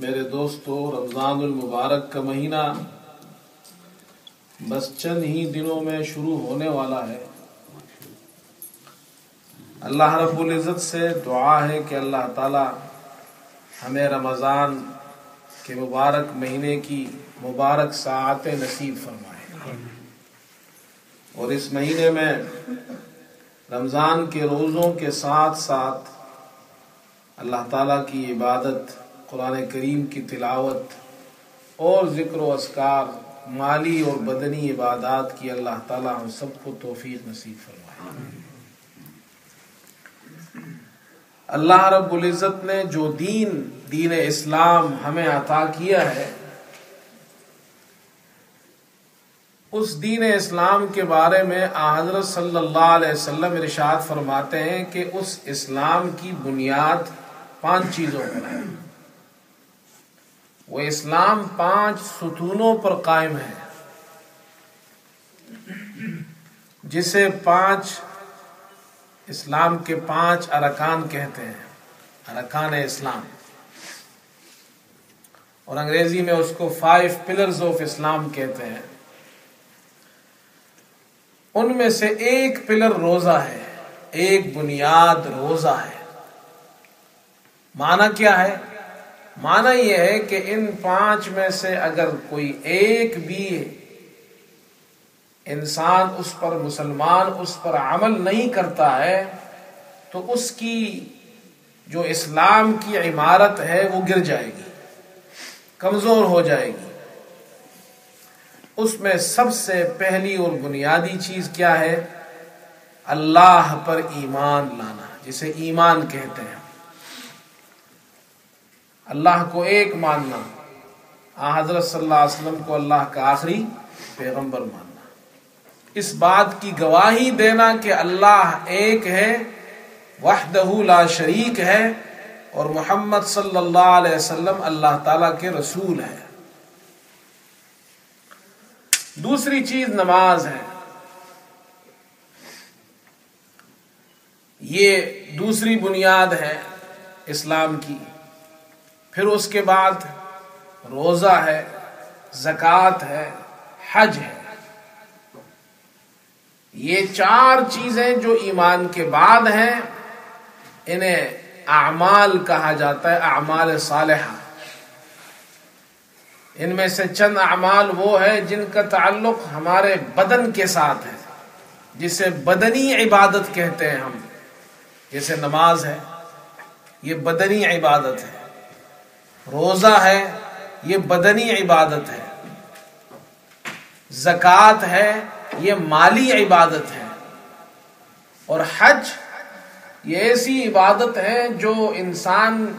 میرے دوستو، رمضان المبارک کا مہینہ بس چند ہی دنوں میں شروع ہونے والا ہے۔ اللہ رب العزت سے دعا ہے کہ اللہ تعالی ہمیں رمضان کے مبارک مہینے کی مبارک ساعت نصیب فرمائے۔ اور اس مہینے میں رمضان کے روزوں کے ساتھ ساتھ اللہ تعالیٰ کی عبادت قرآن کریم کی تلاوت اور ذکر و اسکار مالی اور بدنی عبادات کی اللہ تعالیٰ ہم سب کو توفیق نصیب فرمائے۔ اللہ رب العزت نے جو دین دین اسلام ہمیں عطا کیا ہے، اس دین اسلام کے بارے میں حضرت صلی اللہ علیہ وسلم ارشاد فرماتے ہیں کہ اس اسلام کی بنیاد پانچ چیزوں پر ہے۔ وہ اسلام پانچ ستونوں پر قائم ہے۔ جسے پانچ اسلام کے پانچ ارکان کہتے ہیں، ارکان اسلام۔ اور انگریزی میں اس کو فائیو پلرز آف اسلام کہتے ہیں۔ ان میں سے ایک پلر روزہ ہے، ایک بنیاد روزہ ہے۔ معنی کیا ہے؟ معنی یہ ہے کہ ان پانچ میں سے اگر کوئی ایک بھی انسان اس پر مسلمان اس پر عمل نہیں کرتا ہے، تو اس کی جو اسلام کی عمارت ہے وہ گر جائے گی، کمزور ہو جائے گی۔ اس میں سب سے پہلی اور بنیادی چیز کیا ہے؟ اللہ پر ایمان لانا، جسے ایمان کہتے ہیں۔ اللہ کو ایک ماننا۔ حضرت صلی اللہ علیہ وسلم کو اللہ کا آخری پیغمبر ماننا۔ اس بات کی گواہی دینا کہ اللہ ایک ہے وحدہ لا شریک ہے، اور محمد صلی اللہ علیہ وسلم اللہ تعالی کے رسول ہے۔ دوسری چیز نماز ہے۔ یہ دوسری بنیاد ہے اسلام کی۔ پھر اس کے بعد روزہ ہے، زکوٰۃ ہے، حج ہے۔ یہ چار چیزیں جو ایمان کے بعد ہیں، انہیں اعمال کہا جاتا ہے، اعمال صالحہ۔ ان میں سے چند اعمال وہ ہے جن کا تعلق ہمارے بدن کے ساتھ ہے، جسے بدنی عبادت کہتے ہیں ہم۔ جیسے نماز ہے، یہ بدنی عبادت ہے۔ روزہ ہے، یہ بدنی عبادت ہے۔ زکوٰۃ ہے، یہ مالی عبادت ہے۔ اور حج، یہ ایسی عبادت ہے جو انسان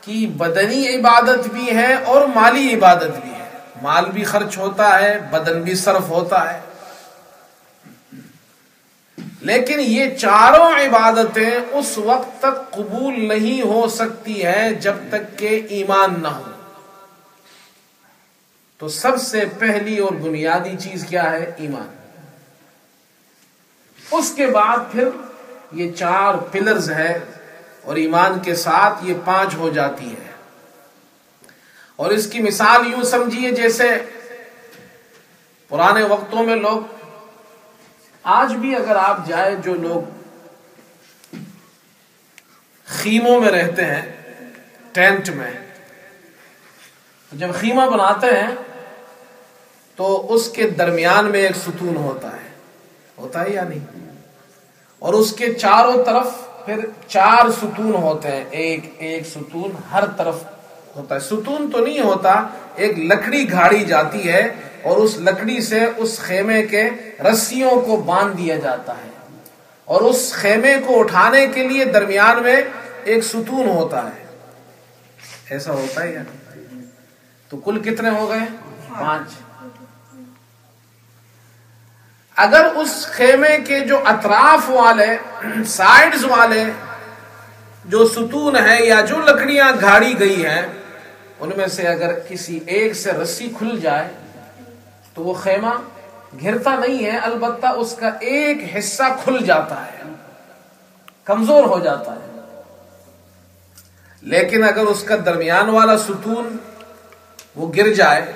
کی بدنی عبادت بھی ہے اور مالی عبادت بھی ہے۔ مال بھی خرچ ہوتا ہے، بدن بھی صرف ہوتا ہے۔ لیکن یہ چاروں عبادتیں اس وقت تک قبول نہیں ہو سکتی ہے جب تک کہ ایمان نہ ہو۔ تو سب سے پہلی اور بنیادی چیز کیا ہے؟ ایمان۔ اس کے بعد پھر یہ چار پلرز ہے اور ایمان کے ساتھ یہ پانچ ہو جاتی ہے اور اس کی مثال یوں سمجھیے جیسے پرانے وقتوں میں لوگ آج بھی اگر آپ جائیں جو لوگ خیموں میں رہتے ہیں، ٹینٹ میں، جب خیمہ بناتے ہیں تو اس کے درمیان میں ایک ستون ہوتا ہے۔ ہوتا ہے یا نہیں؟ اور اس کے چاروں طرف پھر چار ستون ہوتے ہیں۔ ایک ایک ستون ہر طرف ہوتا ہے۔ ستون تو نہیں ہوتا، ایک لکڑی گھاڑی جاتی ہے اور اس لکڑی سے اس خیمے کے رسیوں کو باندھ دیا جاتا ہے۔ اور اس خیمے کو اٹھانے کے لیے درمیان میں ایک ستون ہوتا ہے۔ ایسا ہوتا ہے یا تو کل کتنے ہو گئے؟ پانچ۔ اگر اس خیمے کے جو اطراف والے، سائڈز والے، جو ستون ہے یا جو لکڑیاں گھاڑی گئی ہیں ان میں سے اگر کسی ایک سے رسی کھل جائے تو وہ خیمہ گھرتا نہیں ہے، البتہ اس کا ایک حصہ کھل جاتا ہے، کمزور ہو جاتا ہے۔ لیکن اگر اس کا درمیان والا ستون وہ گر جائے،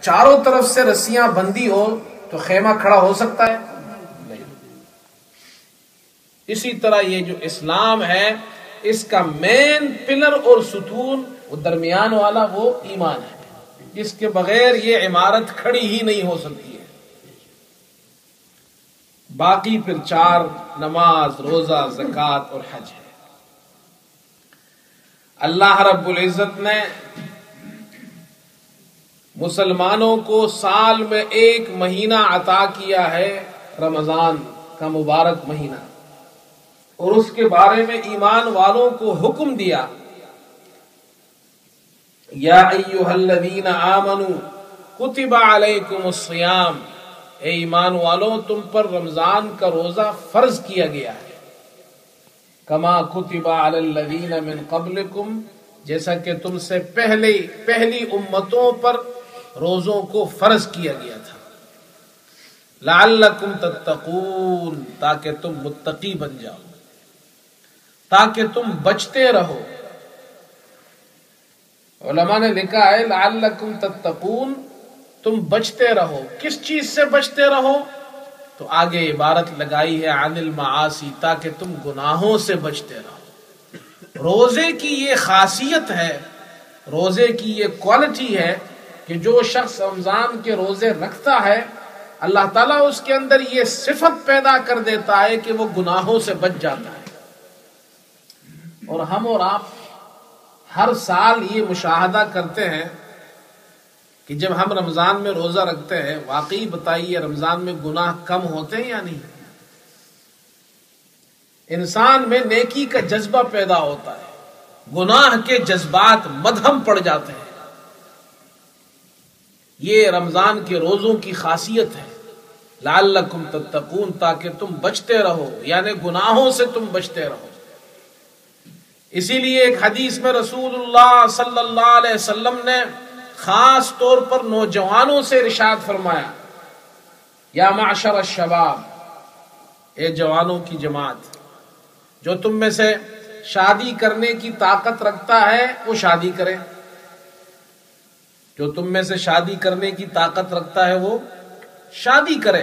چاروں طرف سے رسیاں بندی ہو، تو خیمہ کھڑا ہو سکتا ہے۔ اسی طرح یہ جو اسلام ہے اس کا مین پلر اور ستون وہ درمیان والا وہ ایمان ہے۔ جس کے بغیر یہ عمارت کھڑی ہی نہیں ہو سکتی ہے۔ باقی پھر چار نماز، روزہ زکات اور حج ہے۔ اللہ رب العزت نے مسلمانوں کو سال میں ایک مہینہ عطا کیا ہے، رمضان کا مبارک مہینہ۔ اور اس کے بارے میں ایمان والوں کو حکم دیا۔ یا ایوہ الذین آمنوا کتب علیکم الصیام۔ اے ایمان والوں، تم پر رمضان کا روزہ فرض کیا گیا ہے۔ کما کتب علی الذین من قبلکم، جیسا کہ تم سے پہلے، پہلی امتوں پر روزوں کو فرض کیا گیا تھا۔ لعلکم تتقون، تاکہ تم متقی بن جاؤ۔ تاکہ تم بچتے رہو۔ علماء نے لکھا ہے، لعلکم تتقون، تم بچتے رہو۔ کس چیز سے بچتے رہو؟ تو آگے عبارت لگائی ہے، عن المعاصی، تاکہ تم گناہوں سے بچتے رہو۔ روزے کی یہ خاصیت ہے، روزے کی یہ کوالٹی ہے کہ جو شخص رمضان کے روزے رکھتا ہے، اللہ تعالیٰ اس کے اندر یہ صفت پیدا کر دیتا ہے کہ وہ گناہوں سے بچ جاتا ہے۔ اور ہم اور آپ ہر سال یہ مشاہدہ کرتے ہیں کہ جب ہم رمضان میں روزہ رکھتے ہیں، واقعی بتائیے رمضان میں گناہ کم ہوتے ہیں یا نہیں؟ انسان میں نیکی کا جذبہ پیدا ہوتا ہے، گناہ کے جذبات مدھم پڑ جاتے ہیں۔ یہ رمضان کے روزوں کی خاصیت ہے۔ لال تتقون، تاکہ تم بچتے رہو یعنی گناہوں سے تم بچتے رہو۔ اسی لیے ایک حدیث میں رسول اللہ صلی اللہ علیہ وسلم نے خاص طور پر نوجوانوں سے رشاد فرمایا، یا معاشر الشباب، اے جوانوں کی جماعت، جو تم میں سے شادی کرنے کی طاقت رکھتا ہے، وہ شادی کرے جو تم میں سے شادی کرنے کی طاقت رکھتا ہے، وہ شادی کرے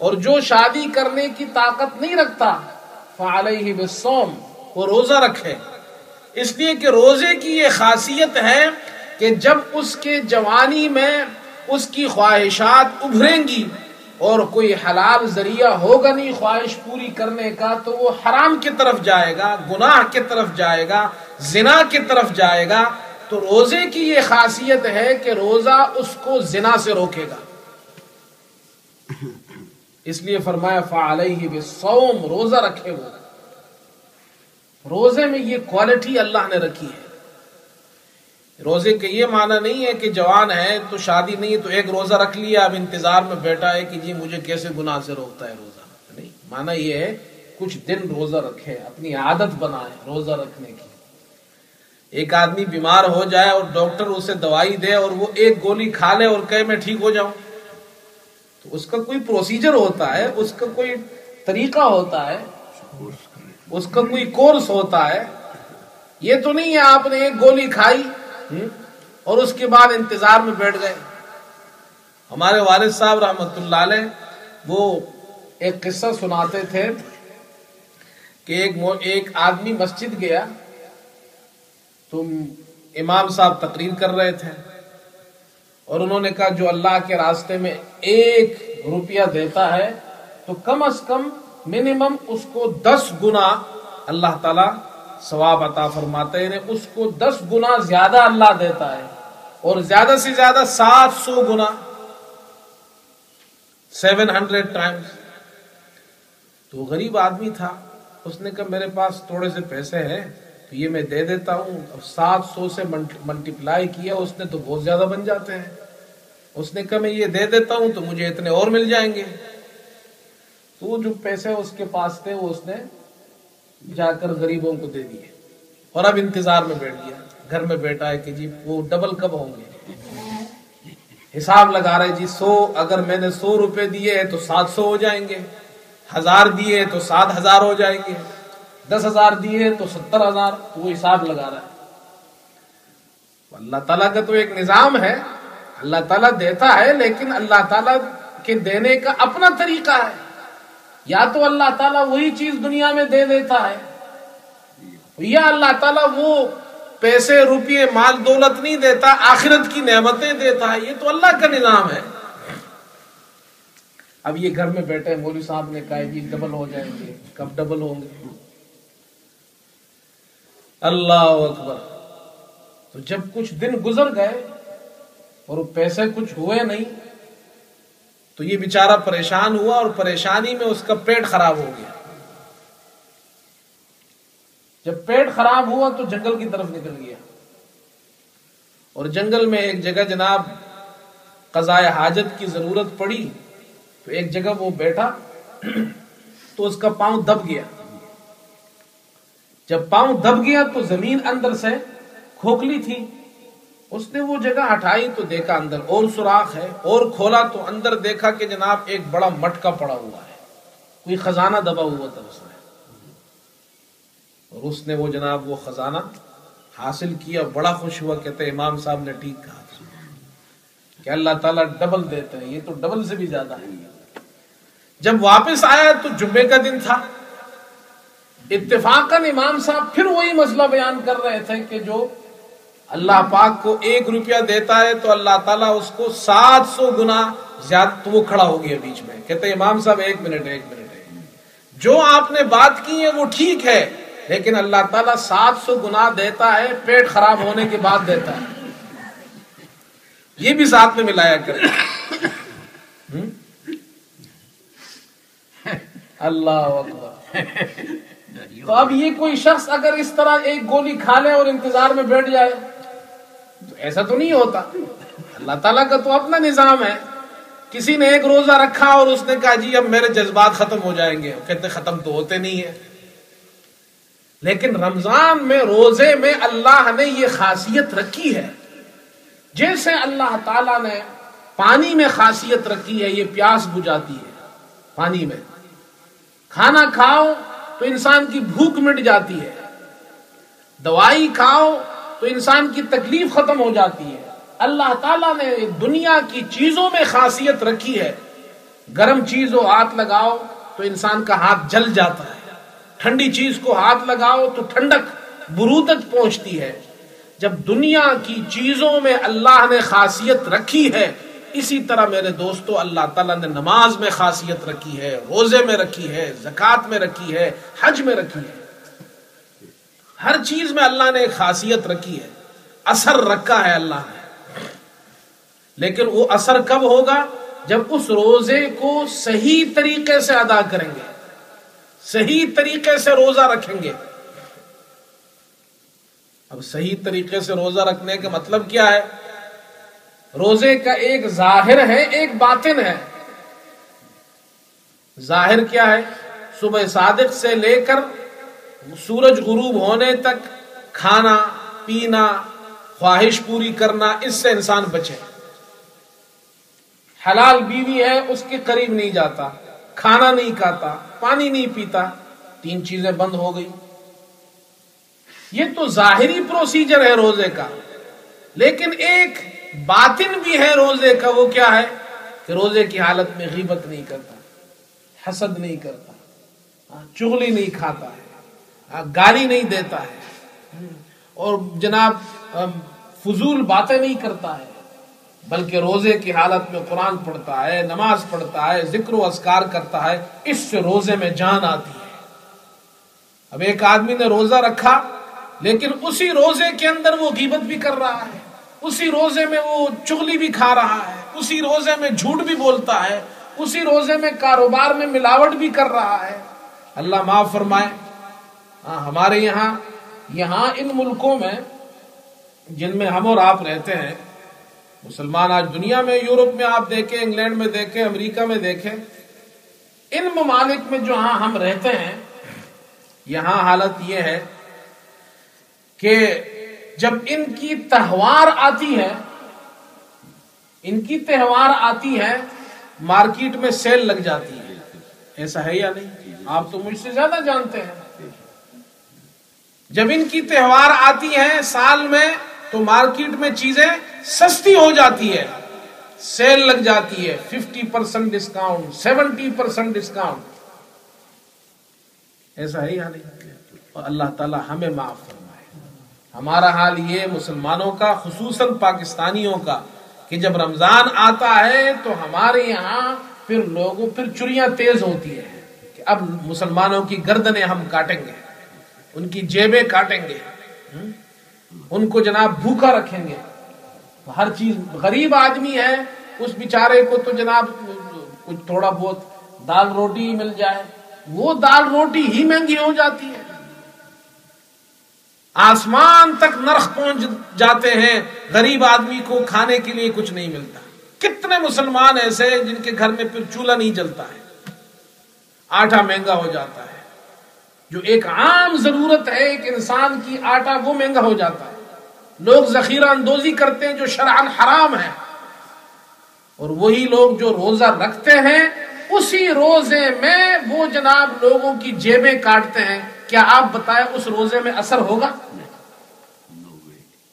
اور جو شادی کرنے کی طاقت نہیں رکھتا، فعلیہ بالصوم وہ روزہ رکھے اس لیے کہ روزے کی یہ خاصیت ہے کہ جب اس کے جوانی میں اس کی خواہشات ابھریں گی اور کوئی حلال ذریعہ ہوگا نہیں خواہش پوری کرنے کا، تو وہ حرام کی طرف جائے گا، گناہ کی طرف جائے گا، زنا کی طرف جائے گا۔ تو روزے کی یہ خاصیت ہے کہ روزہ اس کو زنا سے روکے گا۔ اس لیے فرمایا فعلیہ سوم روزہ رکھے وہ۔ روزے میں یہ کوالٹی اللہ نے رکھی ہے۔ روزے کے یہ معنی نہیں ہے کہ جوان ہے تو شادی نہیں تو ایک روزہ رکھ لیا، اب انتظار میں بیٹھا ہے کہ جی مجھے کیسے گناہ سے روکتا ہے روزہ؟ نہیں، معنی یہ ہے کچھ دن روزہ رکھے، اپنی عادت بنائے روزہ رکھنے کی۔ ایک آدمی بیمار ہو جائے اور ڈاکٹر اسے دوائی دے اور وہ ایک گولی کھا لے اور کہے میں ٹھیک ہو جاؤں۔ تو اس کا کوئی پروسیجر ہوتا ہے، اس کا کوئی طریقہ ہوتا ہے۔ اس کا کوئی کورس ہوتا ہے، یہ تو نہیں ہے آپ نے ایک گولی کھائی اور اس کے بعد انتظار میں بیٹھ گئے۔ ہمارے والد صاحب رحمت اللہ علیہ، وہ ایک قصہ سناتے تھے کہ ایک ایک آدمی مسجد گیا، تم امام صاحب تقریر کر رہے تھے، اور انہوں نے کہا، جو اللہ کے راستے میں ایک روپیہ دیتا ہے، تو کم از کم منیمم اس کو دس گنا اللہ تعالی ثواب عطا فرماتے ہیں یعنی اس کو دس گنا زیادہ اللہ دیتا ہے۔ اور زیادہ سے زیادہ سات سو گنا۔ Seven hundred times. تو غریب آدمی تھا، اس نے کہا، میرے پاس تھوڑے سے پیسے ہیں، تو یہ میں دے دیتا ہوں۔ اب سات سو سے ملٹیپلائی کیا، اس نے تو بہت زیادہ بن جاتے ہیں۔ اس نے کہا، میں یہ دے دیتا ہوں تو مجھے اتنے اور مل جائیں گے۔ تو جو پیسے اس کے پاس تھے، وہ اس نے جا کر غریبوں کو دے دیے۔ اور اب انتظار میں بیٹھ گیا۔ گھر میں بیٹھا ہے کہ جی وہ ڈبل کب ہوں گے؟ حساب لگا رہے جی سو، اگر میں نے سو روپے دیے تو سات سو ہو جائیں گے۔ ہزار دیے تو سات ہزار ہو جائیں گے۔ دس ہزار دیے تو ستر ہزار۔ تو وہ حساب لگا رہا ہے۔ اللہ تعالیٰ کا تو ایک نظام ہے۔ اللہ تعالیٰ دیتا ہے، لیکن اللہ تعالیٰ کے دینے کا اپنا طریقہ ہے۔ یا تو اللہ تعالیٰ وہی چیز دنیا میں دے دیتا ہے۔ یا اللہ تعالیٰ وہ پیسے، روپیے، مال، دولت نہیں دیتا، آخرت کی نعمتیں دیتا ہے۔ یہ تو اللہ کا نظام ہے۔ اب یہ گھر میں بیٹھے مولوی صاحب نے کہا جی ڈبل ہو جائیں گے، کب ڈبل ہوں گے؟ اللہ اکبر۔ تو جب کچھ دن گزر گئے اور وہ پیسے کچھ ہوئے نہیں تو یہ بیچارہ پریشان ہوا اور پریشانی میں اس کا پیٹ خراب ہو گیا۔ جب پیٹ خراب ہوا تو جنگل کی طرف نکل گیا۔ اور جنگل میں ایک جگہ جناب قضاء حاجت کی ضرورت پڑی، تو ایک جگہ وہ بیٹھا تو اس کا پاؤں دب گیا۔ جب پاؤں دب گیا تو زمین اندر سے کھوکھلی تھی۔ اس نے وہ جگہ ہٹائی تو دیکھا اندر اور سوراخ ہے، اور کھولا تو اندر دیکھا کہ جناب ایک بڑا مٹکا پڑا ہوا ہے۔ کوئی خزانہ دبا ہوا تھا اس میں۔ اور اس نے وہ جناب وہ خزانہ حاصل کیا، بڑا خوش ہوا، کہتے امام صاحب نے ٹھیک کہا۔ کہ اللہ تعالیٰ ڈبل دیتے ہیں یہ تو ڈبل سے بھی زیادہ ہے۔ جب واپس آیا تو جمعے کا دن تھا۔ اتفاقاً امام صاحب پھر وہی مسئلہ بیان کر رہے تھے کہ جو اللہ پاک کو ایک روپیہ دیتا ہے تو اللہ تعالیٰ اس کو سات سو گنا زیادہ تو وہ کھڑا ہو گیا بیچ میں۔ کہتے ہیں امام صاحب، ایک منٹ ایک منٹ جو آپ نے بات کی ہے وہ ٹھیک ہے، لیکن اللہ تعالیٰ سات سو گنا دیتا ہے، پیٹ خراب ہونے کے بعد دیتا ہے۔ یہ بھی ساتھ میں ملایا کرے اللہ اکبر۔ تو اب یہ کوئی شخص اگر اس طرح ایک گولی کھا لے اور انتظار میں بیٹھ جائے۔ تو ایسا تو نہیں ہوتا۔ اللہ تعالیٰ کا تو اپنا نظام ہے۔ کسی نے ایک روزہ رکھا اور اس نے کہا جی اب میرے جذبات ختم ہو جائیں گے۔ کہتے، ختم تو ہوتے نہیں ہیں۔ لیکن رمضان میں، روزے میں اللہ نے یہ خاصیت رکھی ہے۔ جیسے اللہ تعالی نے پانی میں خاصیت رکھی ہے، یہ پیاس بجاتی ہے پانی میں۔ کھانا کھاؤ تو انسان کی بھوک مٹ جاتی ہے۔ دوائی کھاؤ تو انسان کی تکلیف ختم ہو جاتی ہے۔ اللہ تعالیٰ نے دنیا کی چیزوں میں خاصیت رکھی ہے۔ گرم چیز ہو ہاتھ لگاؤ تو انسان کا ہاتھ جل جاتا ہے۔ ٹھنڈی چیز کو ہاتھ لگاؤ تو ٹھنڈک برودت پہنچتی ہے۔ جب دنیا کی چیزوں میں اللہ نے خاصیت رکھی ہے، اسی طرح میرے دوستو، اللہ تعالیٰ نے نماز میں خاصیت رکھی ہے، روزے میں رکھی ہے، زکوٰۃ میں رکھی ہے، حج میں رکھی ہے۔ ہر چیز میں اللہ نے ایک خاصیت رکھی ہے، اثر رکھا ہے اللہ نے۔ لیکن وہ اثر کب ہوگا؟ جب اس روزے کو صحیح طریقے سے ادا کریں گے۔ صحیح طریقے سے روزہ رکھیں گے۔ اب صحیح طریقے سے روزہ رکھنے کا مطلب کیا ہے؟ روزے کا ایک ظاہر ہے، ایک باطن ہے۔ ظاہر کیا ہے؟ صبح صادق سے لے کر سورج غروب ہونے تک کھانا، پینا، خواہش پوری کرنا، اس سے انسان بچے۔ حلال بیوی ہے، اس کے قریب نہیں جاتا، کھانا نہیں کھاتا، پانی نہیں پیتا، تین چیزیں بند ہو گئی۔ یہ تو ظاہری پروسیجر ہے روزے کا۔ لیکن ایک باطن بھی ہے روزے کا، وہ کیا ہے؟ کہ روزے کی حالت میں غیبت نہیں کرتا، حسد نہیں کرتا، چغلی نہیں کھاتا ہے۔ گالی نہیں دیتا ہے۔ اور جناب فضول باتیں نہیں کرتا ہے۔ بلکہ روزے کی حالت میں قرآن پڑھتا ہے، نماز پڑھتا ہے، ذکر و اذکار کرتا ہے، اس سے روزے میں جان آتی ہے۔ اب ایک آدمی نے روزہ رکھا، لیکن اسی روزے کے اندر وہ غیبت بھی کر رہا ہے۔ اسی روزے میں وہ چغلی بھی کھا رہا ہے۔ اسی روزے میں جھوٹ بھی بولتا ہے۔ اسی روزے میں کاروبار میں ملاوٹ بھی کر رہا ہے۔ اللہ معاف فرمائے۔ ہاں، ہمارے یہاں یہاں ان ملکوں میں جن میں ہم اور آپ رہتے ہیں، مسلمان آج دنیا میں، یورپ میں آپ دیکھیں، انگلینڈ میں دیکھیں، امریکہ میں دیکھیں، ان ممالک میں جو ہاں ہم رہتے ہیں، یہاں حالت یہ ہے کہ جب ان کی تہوار آتی ہے، ان کی تہوار آتی ہے، مارکیٹ میں سیل لگ جاتی ہے۔ ایسا ہے یا نہیں؟ آپ تو مجھ سے زیادہ جانتے ہیں۔ جب ان کی تہوار آتی ہیں سال میں، تو مارکیٹ میں چیزیں سستی ہو جاتی ہے سیل لگ جاتی ہے، fifty percent discount, seventy percent discount. ایسا ہی حال اور اللہ تعالی ہمیں معاف فرمائے۔ ہمارا حال یہ مسلمانوں کا، خصوصاً پاکستانیوں کا، کہ جب رمضان آتا ہے تو ہمارے یہاں پھر لوگوں، پھر چڑیاں تیز ہوتی ہیں۔ کہ اب مسلمانوں کی گردنیں ہم کاٹیں گے۔ ان کی جیبیں کاٹیں گے۔ ان کو جناب بھوکا رکھیں گے۔ ہر چیز، غریب آدمی ہے، اس بیچارے کو تو جناب کچھ تھوڑا بہت دال روٹی مل جائے۔ وہ دال روٹی ہی مہنگی ہو جاتی ہے۔ آسمان تک نرخ پہنچ جاتے ہیں، غریب آدمی کو کھانے کے لیے کچھ نہیں ملتا۔ کتنے مسلمان ایسے ہیں جن کے گھر میں پھر چولہا نہیں جلتا ہے۔ آٹا مہنگا ہو جاتا ہے۔ جو ایک عام ضرورت ہے ایک انسان کی آٹا وہ مہنگا ہو جاتا ہے۔ لوگ ذخیرہ اندوزی کرتے ہیں جو شرعن حرام ہے۔ اور وہی لوگ جو روزہ رکھتے ہیں، اسی روزے میں وہ جناب لوگوں کی جیبیں کاٹتے ہیں۔ کیا آپ بتائیں اس روزے میں اثر ہوگا؟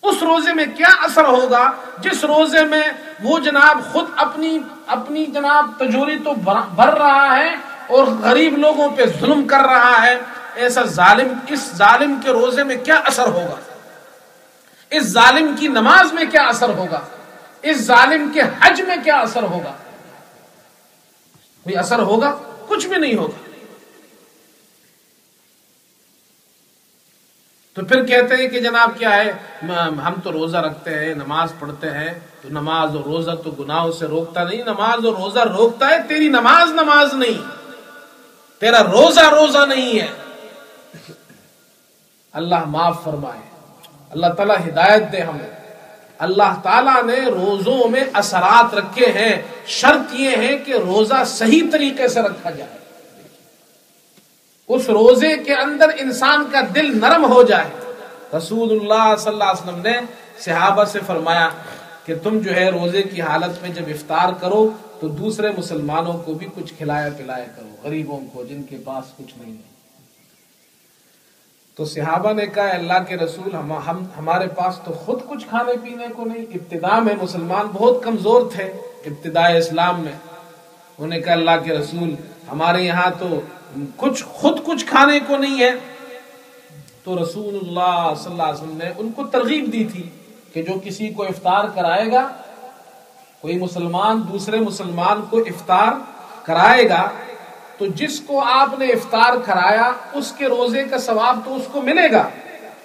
اس روزے میں کیا اثر ہوگا؟ جس روزے میں وہ جناب خود اپنی اپنی جناب تجوری تو بھر رہا ہے اور غریب لوگوں پہ ظلم کر رہا ہے۔ ایسا ظالم، اس ظالم کے روزے میں کیا اثر ہوگا؟ اس ظالم کی نماز میں کیا اثر ہوگا؟ اس ظالم کے حج میں کیا اثر ہوگا؟ کوئی اثر ہوگا؟ کچھ بھی نہیں ہوگا۔ تو پھر کہتے ہیں کہ جناب کیا ہے؟ ہم تو روزہ رکھتے ہیں، نماز پڑھتے ہیں، تو نماز اور روزہ تو گناہوں سے روکتا نہیں، نماز اور روزہ روکتا ہے، تیری نماز نماز نہیں، تیرا روزہ روزہ نہیں ہے۔ اللہ معاف فرمائے۔ اللہ تعالیٰ ہدایت دے ہمیں۔ اللہ تعالیٰ نے روزوں میں اثرات رکھے ہیں۔ شرط یہ ہے کہ روزہ صحیح طریقے سے رکھا جائے۔ اس روزے کے اندر انسان کا دل نرم ہو جائے۔ رسول اللہ صلی اللہ علیہ وسلم نے صحابہ سے فرمایا کہ تم جو ہے روزے کی حالت میں جب افطار کرو تو دوسرے مسلمانوں کو بھی کچھ کھلایا پلایا کرو، غریبوں کو جن کے پاس کچھ نہیں ہے۔ تو صحابہ نے کہا اللہ کے رسول، ہم ہم ہمارے پاس تو خود کچھ کھانے پینے کو نہیں، ابتدا میں مسلمان بہت کمزور تھے، ابتدا اسلام میں۔ انہوں نے کہا، اللہ کے رسول، ہمارے یہاں تو کچھ خود کچھ کھانے کو نہیں ہے۔ تو رسول اللہ صلی اللہ علیہ وسلم نے ان کو ترغیب دی تھی کہ جو کسی کو افطار کرائے گا، کوئی مسلمان، دوسرے مسلمان کو افطار کرائے گا تو جس کو آپ نے افطار کرایا، اس کے روزے کا ثواب تو اس کو ملے گا۔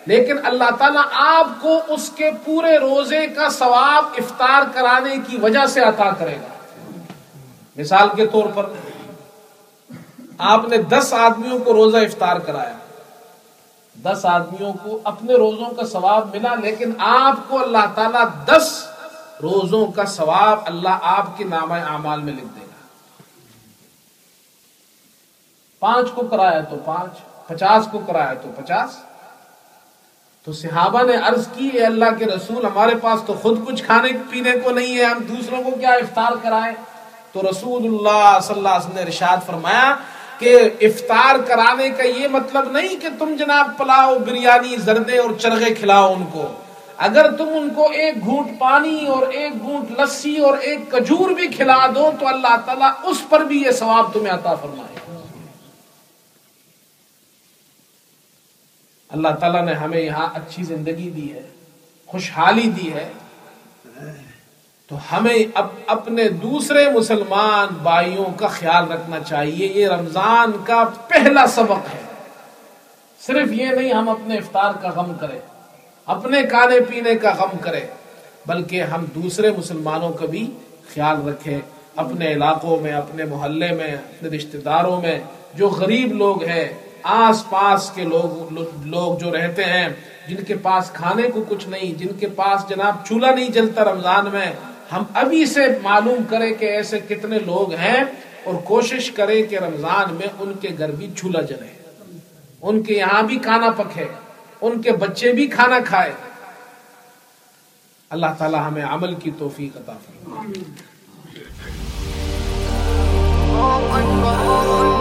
لیکن اللہ تعالیٰ آپ کو اس کے پورے روزے کا ثواب افطار کرانے کی وجہ سے عطا کرے گا۔ مثال کے طور پر، آپ نے دس آدمیوں کو روزہ افطار کرایا۔ دس آدمیوں کو اپنے روزوں کا ثواب ملا، لیکن آپ کو اللہ تعالیٰ دس روزوں کا ثواب اللہ آپ کے نام اعمال میں لکھ دے گا پانچ کو کرایا تو پانچ، پچاس کو کرایا تو پچاس۔ تو صحابہ نے عرض کی، اے اللہ کے رسول، ہمارے پاس تو خود کچھ کھانے پینے کو نہیں ہے، ہم دوسروں کو کیا افطار کرائے تو رسول اللہ صلی اللہ علیہ وسلم نے رشاد فرمایا کہ افطار کرانے کا یہ مطلب نہیں کہ تم جناب پلاؤ، بریانی، زردے اور چرغے کھلاؤ ان کو۔ اگر تم ان کو ایک گھونٹ پانی اور ایک گھونٹ لسی اور ایک کجور بھی کھلا دو تو اللہ تعالیٰ اس پر بھی یہ ثواب تمہیں عطا فرمائے۔ اللہ تعالیٰ نے ہمیں یہاں اچھی زندگی دی ہے، خوشحالی دی ہے۔ تو ہمیں اب اپنے دوسرے مسلمان بھائیوں کا خیال رکھنا چاہیے، یہ رمضان کا پہلا سبق ہے۔ صرف یہ نہیں، ہم اپنے افطار کا غم کریں، اپنے کھانے پینے کا غم کریں، بلکہ ہم دوسرے مسلمانوں کا بھی خیال رکھیں۔ اپنے علاقوں میں، اپنے محلے میں، اپنے رشتہ داروں میں، جو غریب لوگ ہیں آس پاس کے لوگ لوگ جو رہتے ہیں، جن کے پاس کھانے کو کچھ نہیں، جن کے پاس جناب چولہا نہیں جلتا رمضان میں، ہم ابھی سے معلوم کریں کہ ایسے کتنے لوگ ہیں اور کوشش کریں کہ رمضان میں ان کے گھر بھی چولہا جلے۔ ان کے یہاں بھی کھانا پکے، ان کے بچے بھی کھانا کھائے۔ اللہ تعالی ہمیں عمل کی توفیق عطا فرمائے۔